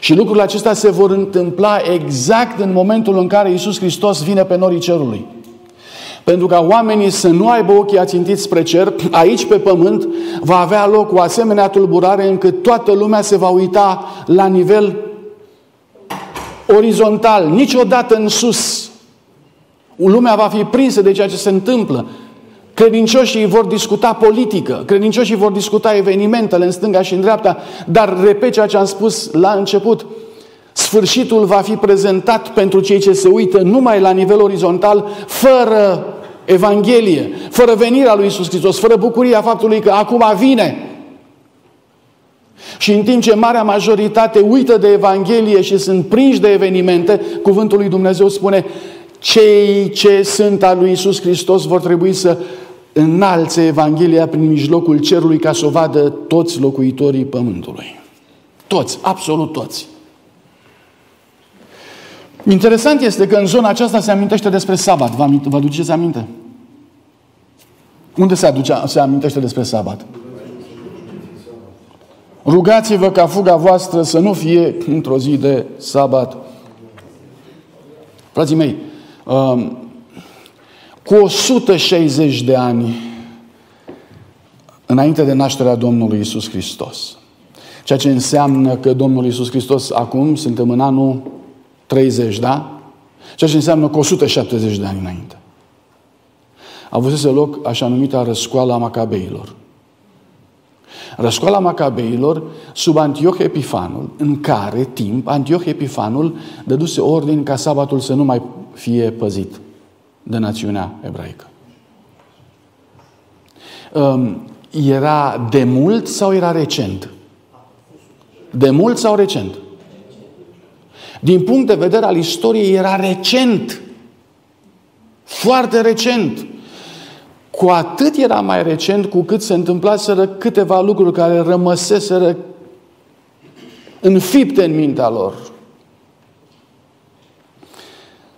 Și lucrurile acestea se vor întâmpla exact în momentul în care Iisus Hristos vine pe norii cerului. Pentru ca oamenii să nu aibă ochii ațintiți spre cer, aici pe pământ va avea loc o asemenea tulburare încât toată lumea se va uita la nivel orizontal, niciodată în sus. Lumea va fi prinsă de ceea ce se întâmplă. Credincioșii vor discuta politică, credincioșii vor discuta evenimentele în stânga și în dreapta, dar repet ceea ce am spus la început, sfârșitul va fi prezentat pentru cei ce se uită numai la nivel orizontal, fără Evanghelie, fără venirea lui Isus Hristos, fără bucuria faptului că acum vine. Și în timp ce marea majoritate uită de Evanghelie și sunt prinși de evenimente, cuvântul lui Dumnezeu spune cei ce sunt al lui Isus Hristos vor trebui să înalțe Evanghelia prin mijlocul cerului ca să o vadă toți locuitorii pământului. Toți, absolut toți. Interesant este că în zona aceasta se amintește despre sabat. Vă, aminte, vă aduceți aminte? Unde se, aduce, se amintește despre sabat? Rugați-vă ca fuga voastră să nu fie într-o zi de sabat. Frații mei, um, cu 160 de ani înainte de nașterea Domnului Isus Hristos, ceea ce înseamnă că Domnul Isus Hristos acum suntem în anul 30, da? Ceea ce înseamnă cu 170 de ani înainte. A avut loc așa numita răscoala Macabeilor. Răscoala Macabeilor sub Antioch Epifanul, în care timp Antioch Epifanul dăduse ordin ca sabatul să nu mai fie păzit de națiunea ebraică. Um, era de mult sau era recent? De mult sau recent? Din punct de vedere al istoriei era recent. Foarte recent. Cu atât era mai recent cu cât se întâmplaseră câteva lucruri care rămăseseră înfipte în mintea lor.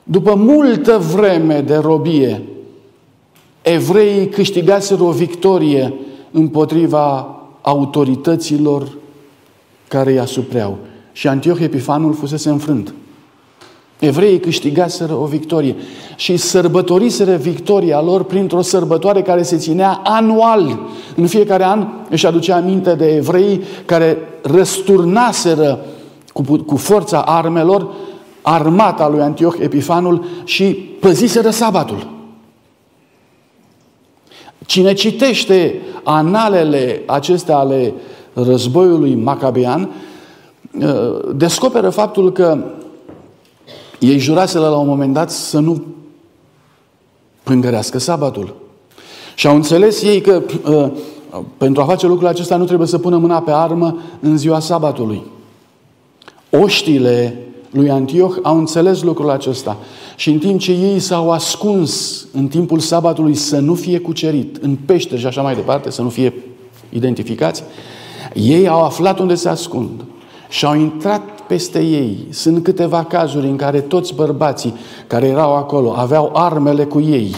După multă vreme de robie, evreii câștigaseră o victorie împotriva autorităților care îi asupreau. Și Antioch Epifanul fusese înfrânt. Evreii câștigaseră o victorie și sărbătoriseră victoria lor printr-o sărbătoare care se ținea anual. În fiecare an își aducea aminte de evrei care răsturnaseră cu, cu forța armelor armata lui Antioch Epifanul și păziseră sabatul. Cine citește analele acestea ale războiului macabean, descoperă faptul că ei juraseră la un moment dat să nu pângărească sabatul. Și au înțeles ei că uh, pentru a face lucrul acesta nu trebuie să pună mâna pe armă în ziua sabatului. Oștile lui Antioch au înțeles lucrul acesta. Și în timp ce ei s-au ascuns în timpul sabatului să nu fie cucerit, în pește și așa mai departe, să nu fie identificați, ei au aflat unde se ascund și au intrat peste ei. Sunt câteva cazuri în care toți bărbații care erau acolo aveau armele cu ei.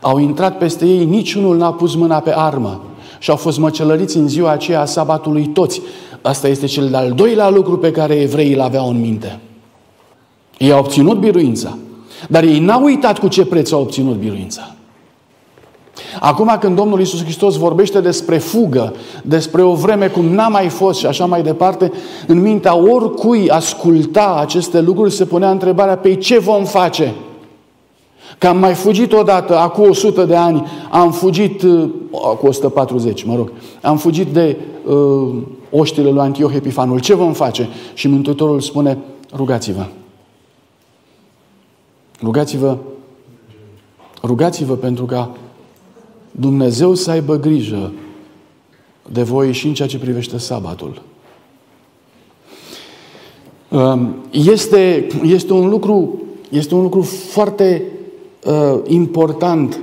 Au intrat peste ei, niciunul n-a pus mâna pe armă și au fost măcelăriți în ziua aceea a sabatului toți. Asta este cel de-al doilea lucru pe care evreii îl aveau în minte. Ei au obținut biruința, dar ei n-au uitat cu ce preț au obținut biruința. Acum când Domnul Isus Hristos vorbește despre fugă, despre o vreme cum n-a mai fost și așa mai departe, în mintea oricui asculta aceste lucruri se punea întrebarea, pe ce vom face? Că am mai fugit odată, acum 100 de ani, am fugit, uh, cu 140, mă rog, am fugit de uh, oștile lui Antioch Epifanul. Ce vom face? Și Mântuitorul spune, rugați-vă. Rugați-vă Rugați-vă pentru ca Dumnezeu să aibă grijă de voi și în ceea ce privește sabatul. Um, este, este, un, lucru, este un lucru foarte uh, important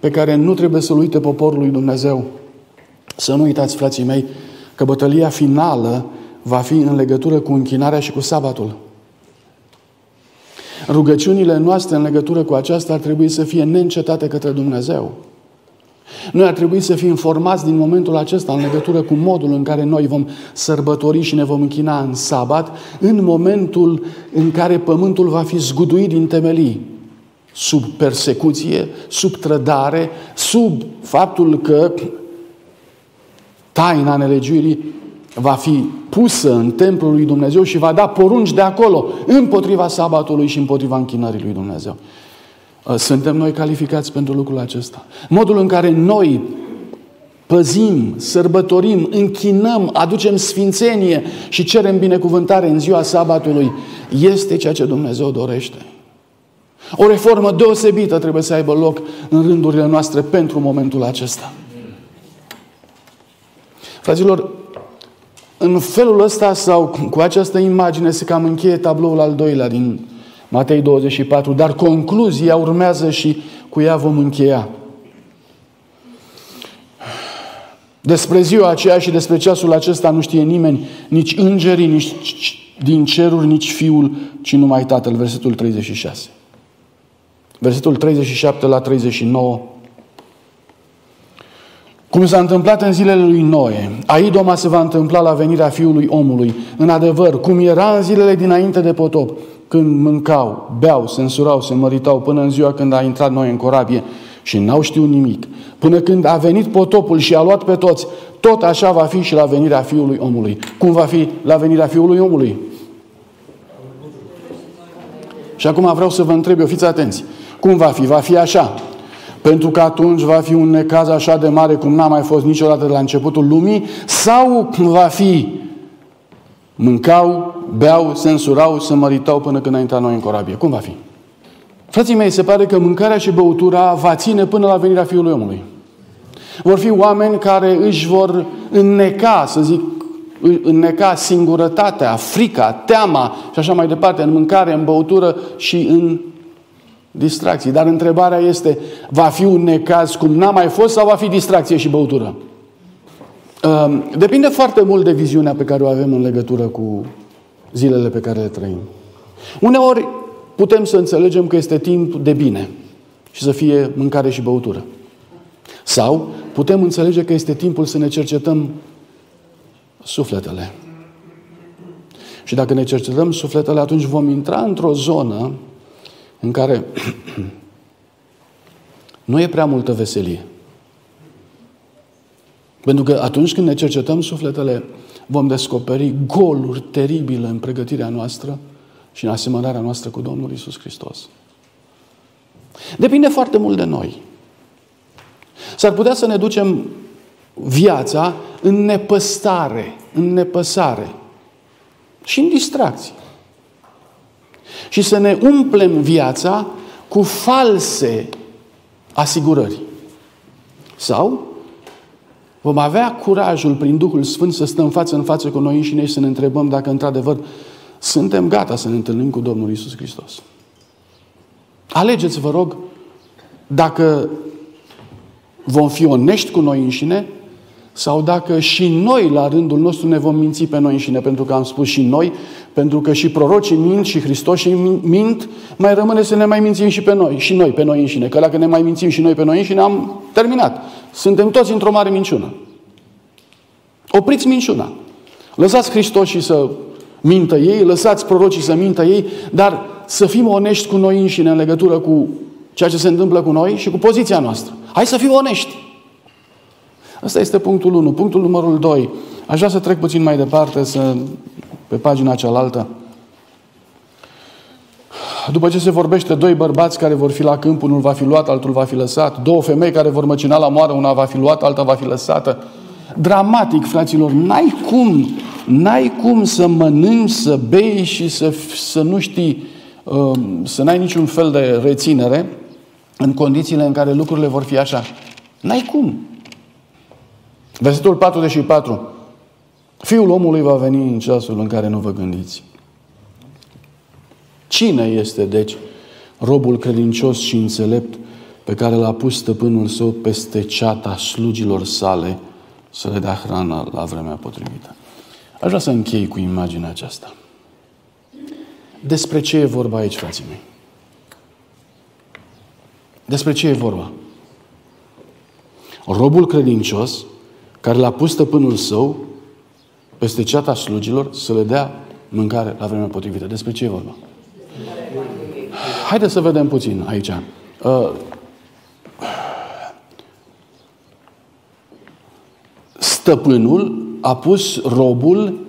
pe care nu trebuie să-l uite poporul lui Dumnezeu. Să nu uitați, frații mei, că bătălia finală va fi în legătură cu închinarea și cu sabatul. Rugăciunile noastre în legătură cu aceasta ar trebui să fie neîncetate către Dumnezeu. Noi ar trebui să fim informați din momentul acesta în legătură cu modul în care noi vom sărbători și ne vom închina în sabat, în momentul în care pământul va fi zguduit din temelii, sub persecuție, sub trădare, sub faptul că taina nelegiuirii va fi pusă în templul lui Dumnezeu și va da porunci de acolo împotriva sabatului și împotriva închinării lui Dumnezeu. Uh, suntem noi calificați pentru lucrul acesta. Modul în care noi păzim, sărbătorim, închinăm, aducem sfințenie și cerem binecuvântare în ziua sabatului este ceea ce Dumnezeu dorește. O reformă deosebită trebuie să aibă loc în rândurile noastre pentru momentul acesta. Fraților, în felul ăsta sau cu această imagine se cam încheie tabloul al doilea din Matei 24, dar concluzia urmează și cu ea vom încheia. Despre ziua aceea și despre ceasul acesta nu știe nimeni, nici îngerii, nici din ceruri, nici Fiul, ci numai Tatăl. Versetul 36. Versetul 37 la 39 cum s-a întâmplat în zilele lui Noe, Aidoma se va întâmpla la venirea Fiului omului. În adevăr, cum era în zilele dinainte de potop, când mâncau, beau, se însurau, se măritau, până în ziua când a intrat Noe în corabie și n-au știut nimic. Până când a venit potopul și a luat pe toți, tot așa va fi și la venirea Fiului omului. Cum va fi la venirea Fiului omului? Și acum vreau să vă întreb eu, fiți atenți. Cum va fi? Va fi așa. Pentru că atunci va fi un necaz așa de mare cum n-a mai fost niciodată de la începutul lumii, sau va fi mâncau, beau, se însurau, se măritau până când a intrat noi în corabie. Cum va fi? Frații mei, se pare că mâncarea și băutura va ține până la venirea Fiului Omului. Vor fi oameni care își vor înneca, să zic, înneca singurătatea, frica, teama și așa mai departe, în mâncare, în băutură și în distracții. Dar întrebarea este, va fi un necaz cum n-a mai fost sau va fi distracție și băutură? Ehm, depinde foarte mult de viziunea pe care o avem în legătură cu zilele pe care le trăim. Uneori putem să înțelegem că este timp de bine și să fie mâncare și băutură. Sau putem înțelege că este timpul să ne cercetăm sufletele. Și dacă ne cercetăm sufletele, atunci vom intra într-o zonă în care [CLEARS THROAT] nu e prea multă veselie. Pentru că atunci când ne cercetăm sufletele, vom descoperi goluri teribile în pregătirea noastră și în asemănarea noastră cu Domnul Isus Hristos. Depinde foarte mult de noi. S-ar putea să ne ducem viața în nepăstare, în nepăsare și în distracție și să ne umplem viața cu false asigurări. Sau vom avea curajul prin Duhul Sfânt să stăm față în față cu noi înșine și să ne întrebăm dacă într-adevăr suntem gata să ne întâlnim cu Domnul Isus Hristos. Alegeți, vă rog, dacă vom fi onești cu noi înșine sau dacă și noi, la rândul nostru, ne vom minți pe noi înșine, pentru că am spus și noi, pentru că și prorocii mint și Hristos și mint, mai rămâne să ne mai mințim și pe noi, și noi pe noi înșine. Că dacă ne mai mințim și noi pe noi înșine, am terminat. Suntem toți într-o mare minciună. Opriți minciuna. Lăsați Hristos și să mintă ei, lăsați prorocii să mintă ei, dar să fim onești cu noi înșine în legătură cu ceea ce se întâmplă cu noi și cu poziția noastră. Hai să fim onești. Asta este punctul 1. Punctul numărul 2. Aș vrea să trec puțin mai departe, să, pe pagina cealaltă. După ce se vorbește doi bărbați care vor fi la câmp, unul va fi luat, altul va fi lăsat, două femei care vor măcina la moară, una va fi luată, alta va fi lăsată. Dramatic, fraților, n-ai cum, n-ai cum să mănânci, să bei și să, să nu știi, um, să n-ai niciun fel de reținere în condițiile în care lucrurile vor fi așa. N-ai cum. Versetul 44. Fiul omului va veni în ceasul în care nu vă gândiți. Cine este, deci, robul credincios și înțelept pe care l-a pus stăpânul său peste ceata slugilor sale să le dea hrană la vremea potrivită? Aș vrea să închei cu imaginea aceasta. Despre ce e vorba aici, frații mei? Despre ce e vorba? Robul credincios care l-a pus stăpânul său peste ceata slugilor să le dea mâncare la vremea potrivită. Despre ce e vorba? Haideți să vedem puțin aici. Uh, stăpânul a pus robul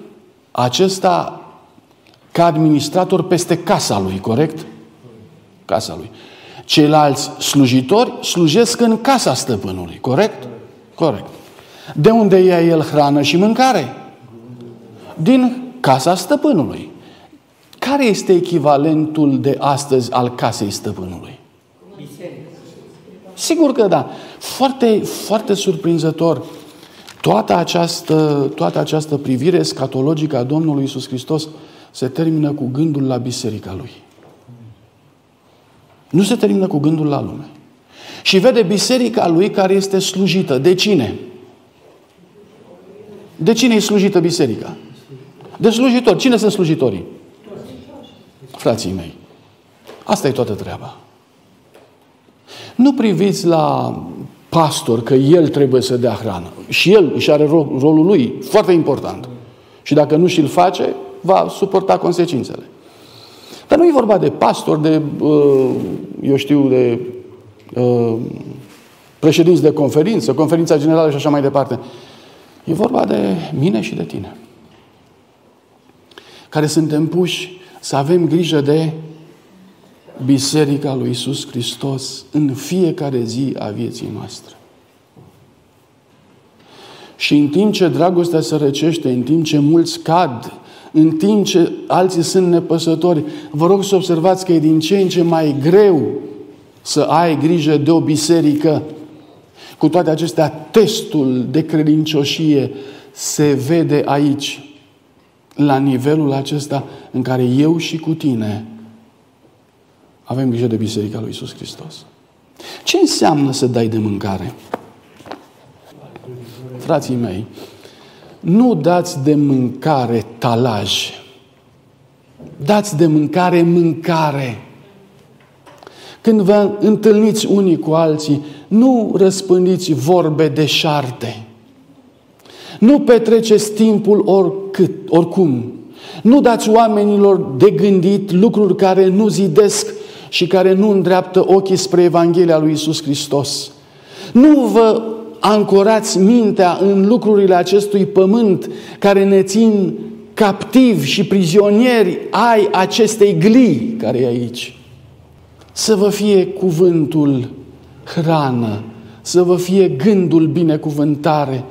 acesta ca administrator peste casa lui, corect? Casa lui. Ceilalți slujitori slujesc în casa stăpânului, corect? Corect. De unde ia el hrană și mâncare? Din casa stăpânului. Care este echivalentul de astăzi al casei stăpânului? Sigur că da. Foarte, foarte surprinzător. Toată această, toată această privire scatologică a Domnului Isus Hristos se termină cu gândul la biserica Lui. Nu se termină cu gândul la lume. Și vede biserica Lui care este slujită. De cine? De cine e slujită biserica? De slujitori. Cine sunt slujitorii? Frații mei. Asta e toată treaba. Nu priviți la pastor că el trebuie să dea hrană. Și el își are rolul lui foarte important. Și dacă nu și-l face, va suporta consecințele. Dar nu e vorba de pastor, de, uh, eu știu, de uh, președinți de conferință, conferința generală și așa mai departe. E vorba de mine și de tine. Care suntem puși să avem grijă de Biserica lui Isus Hristos în fiecare zi a vieții noastre. Și în timp ce dragostea se răcește, în timp ce mulți cad, în timp ce alții sunt nepăsători, vă rog să observați că e din ce în ce mai greu să ai grijă de o biserică cu toate acestea, testul de credincioșie se vede aici, la nivelul acesta în care eu și cu tine avem grijă de Biserica lui Isus Hristos. Ce înseamnă să dai de mâncare? Frații mei, nu dați de mâncare talaj. Dați de mâncare mâncare. Când vă întâlniți unii cu alții, nu răspândiți vorbe de șarte. Nu petreceți timpul oricât, oricum. Nu dați oamenilor de gândit lucruri care nu zidesc și care nu îndreaptă ochii spre Evanghelia lui Isus Hristos. Nu vă ancorați mintea în lucrurile acestui pământ care ne țin captivi și prizonieri ai acestei glii care e aici. Să vă fie cuvântul hrană, să vă fie gândul binecuvântare,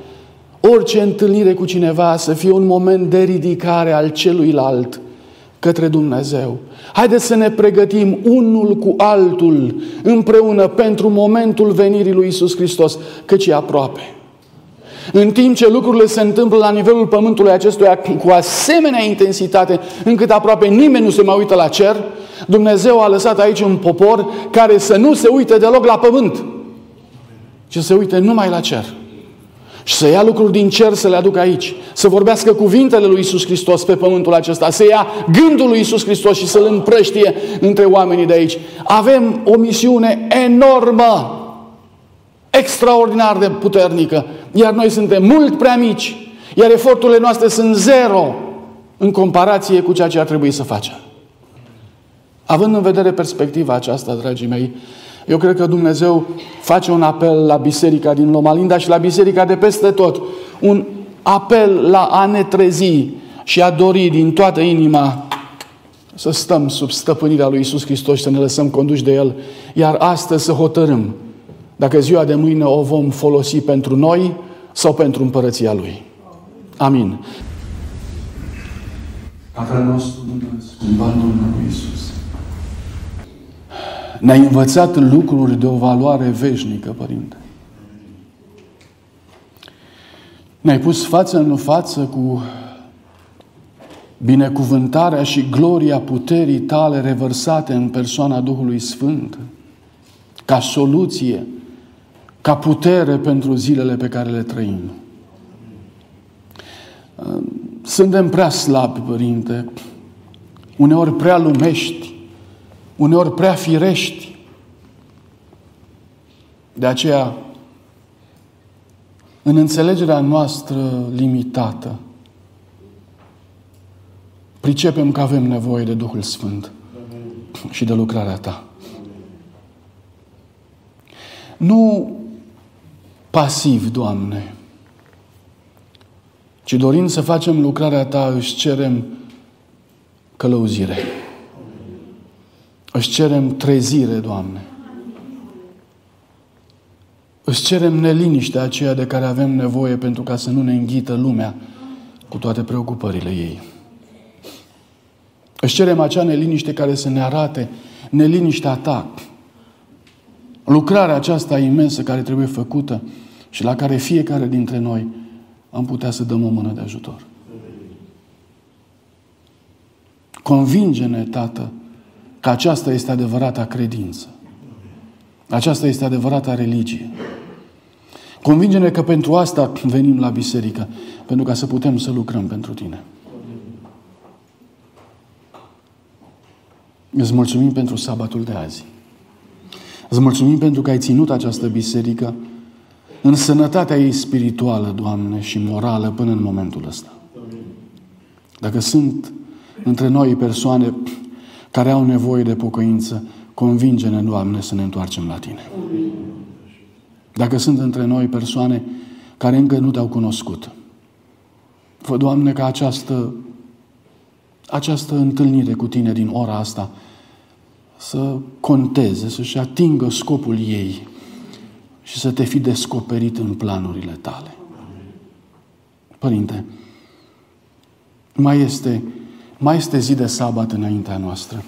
orice întâlnire cu cineva să fie un moment de ridicare al celuilalt către Dumnezeu. Haideți să ne pregătim unul cu altul împreună pentru momentul venirii lui Isus Hristos, căci e aproape. În timp ce lucrurile se întâmplă la nivelul pământului acestuia cu asemenea intensitate, încât aproape nimeni nu se mai uită la cer, Dumnezeu a lăsat aici un popor care să nu se uite deloc la pământ, ci să se uite numai la cer. Și să ia lucruri din cer să le aducă aici. Să vorbească cuvintele lui Isus Hristos pe pământul acesta. Să ia gândul lui Isus Hristos și să-l împrăștie între oamenii de aici. Avem o misiune enormă, extraordinar de puternică. Iar noi suntem mult prea mici. Iar eforturile noastre sunt zero în comparație cu ceea ce ar trebui să facem. Având în vedere perspectiva aceasta, dragii mei, eu cred că Dumnezeu face un apel la biserica din Lomalinda și la biserica de peste tot. Un apel la a ne trezi și a dori din toată inima să stăm sub stăpânirea lui Isus Hristos și să ne lăsăm conduși de El, iar astăzi să hotărâm dacă ziua de mâine o vom folosi pentru noi sau pentru împărăția Lui. Amin. Tatăl nostru Dumnezeu, în Domnului Isus, Ne-ai învățat lucruri de o valoare veșnică, Părinte. Ne-ai pus față în față cu binecuvântarea și gloria puterii tale revărsate în persoana Duhului Sfânt, ca soluție, ca putere pentru zilele pe care le trăim. Suntem prea slabi, Părinte, uneori prea lumești, uneori prea firești. De aceea, în înțelegerea noastră limitată, pricepem că avem nevoie de Duhul Sfânt și de lucrarea Ta. Nu pasiv, Doamne, ci dorind să facem lucrarea Ta, își cerem călăuzire. Își cerem trezire, Doamne. Îți cerem neliniștea aceea de care avem nevoie pentru ca să nu ne înghită lumea cu toate preocupările ei. Îți cerem acea neliniște care să ne arate neliniștea ta. Lucrarea aceasta imensă care trebuie făcută și la care fiecare dintre noi am putea să dăm o mână de ajutor. Convinge-ne, Tată, că aceasta este adevărata credință. Aceasta este adevărata religie. Convinge-ne că pentru asta venim la biserică, pentru ca să putem să lucrăm pentru Tine. Îți mulțumim pentru sabatul de azi. Îți mulțumim pentru că ai ținut această biserică în sănătatea ei spirituală, Doamne, și morală până în momentul ăsta. Dacă sunt între noi persoane care au nevoie de pocăință, convinge-ne, Doamne, să ne întoarcem la Tine. Dacă sunt între noi persoane care încă nu Te-au cunoscut, fă, Doamne, ca această, această întâlnire cu Tine din ora asta să conteze, să-și atingă scopul ei și să te fi descoperit în planurile tale. Părinte, mai este, mai este zi de sabat înaintea noastră.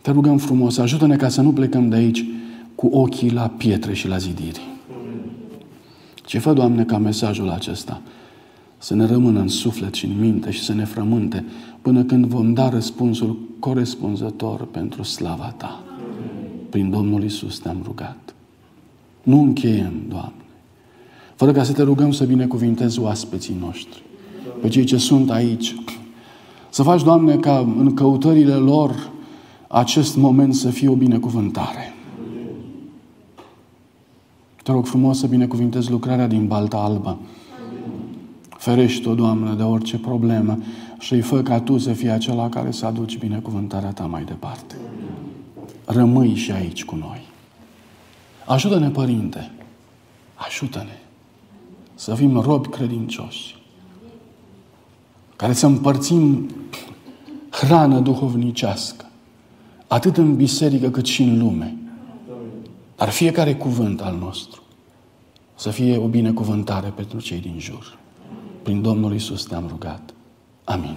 Te rugăm frumos, ajută-ne ca să nu plecăm de aici cu ochii la pietre și la zidiri. Ce fă, Doamne, ca mesajul acesta să ne rămână în suflet și în minte și să ne frământe până când vom da răspunsul corespunzător pentru slava Ta. Prin Domnul Isus te-am rugat. Nu încheiem, Doamne, fără ca să te rugăm să binecuvintezi oaspeții noștri, pe cei ce sunt aici. Să faci, Doamne, ca în căutările lor acest moment să fie o binecuvântare. Te rog frumos să binecuvintezi lucrarea din Balta Albă. Ferește-o, Doamne, de orice problemă și îi fă ca Tu să fii acela care să aduci binecuvântarea Ta mai departe. Rămâi și aici cu noi. Ajută-ne, Părinte, ajută-ne să fim robi credincioși, care să împărțim hrană duhovnicească, atât în biserică cât și în lume. Dar fiecare cuvânt al nostru să fie o binecuvântare pentru cei din jur. Prin Domnul Isus te-am rugat. Amin.